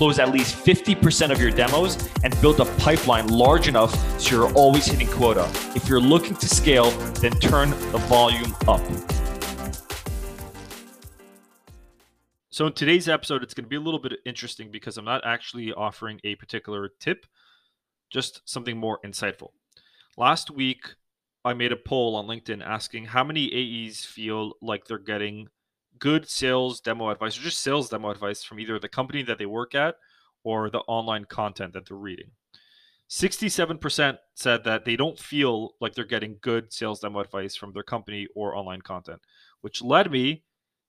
close at least 50% of your demos, and build a pipeline large enough so you're always hitting quota. If you're looking to scale, then turn the volume up. So in today's episode, it's going to be a little bit interesting because I'm not actually offering a particular tip, just something more insightful. Last week, I made a poll on LinkedIn asking how many AEs feel like they're getting good sales demo advice or just sales demo advice from either the company that they work at or the online content that they're reading. 67% said that they don't feel like they're getting good sales demo advice from their company or online content, which led me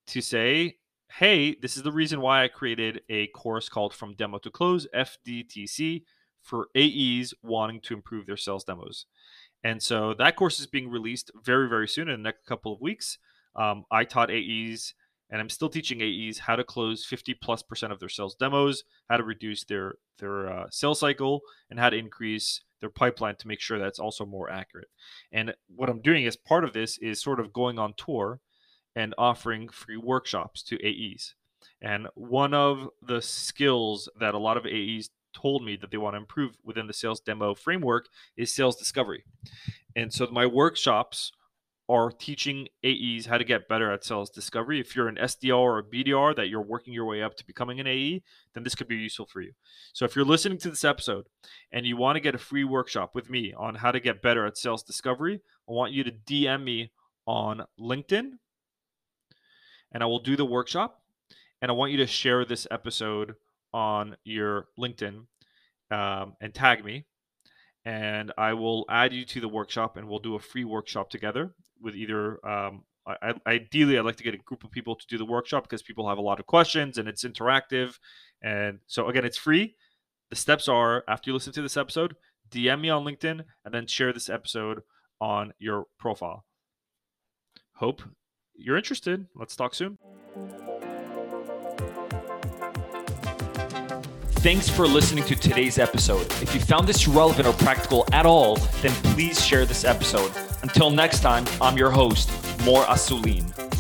to say hey, this is the reason why I created a course called From Demo to Close, FDTC, for AEs wanting to improve their sales demos. And so that course is being released very, very soon in the next couple of weeks. Um, I taught AEs and I'm still teaching AEs how to close 50 plus percent of their sales demos, how to reduce their their uh, sales cycle, and how to increase their pipeline to make sure that's also more accurate. And what I'm doing as part of this is sort of going on tour and offering free workshops to AEs. And one of the skills that a lot of AEs told me that they want to improve within the sales demo framework is sales discovery. And so my workshops are teaching AEs how to get better at sales discovery. If you're an SDR or a BDR that you're working your way up to becoming an AE, then this could be useful for you. So if you're listening to this episode and you want to get a free workshop with me on how to get better at sales discovery, I want you to DM me on LinkedIn and I will do the workshop. And I want you to share this episode on your LinkedIn um, and tag me. And I will add you to the workshop and we'll do a free workshop together with either. Um, I, ideally, I'd like to get a group of people to do the workshop because people have a lot of questions and it's interactive. And so, again, it's free. The steps are after you listen to this episode, DM me on LinkedIn and then share this episode on your profile. Hope you're interested, let's talk soon. Thanks for listening to today's episode. If you found this relevant or practical at all, then please share this episode. Until next time, I'm your host, Mor Asulin.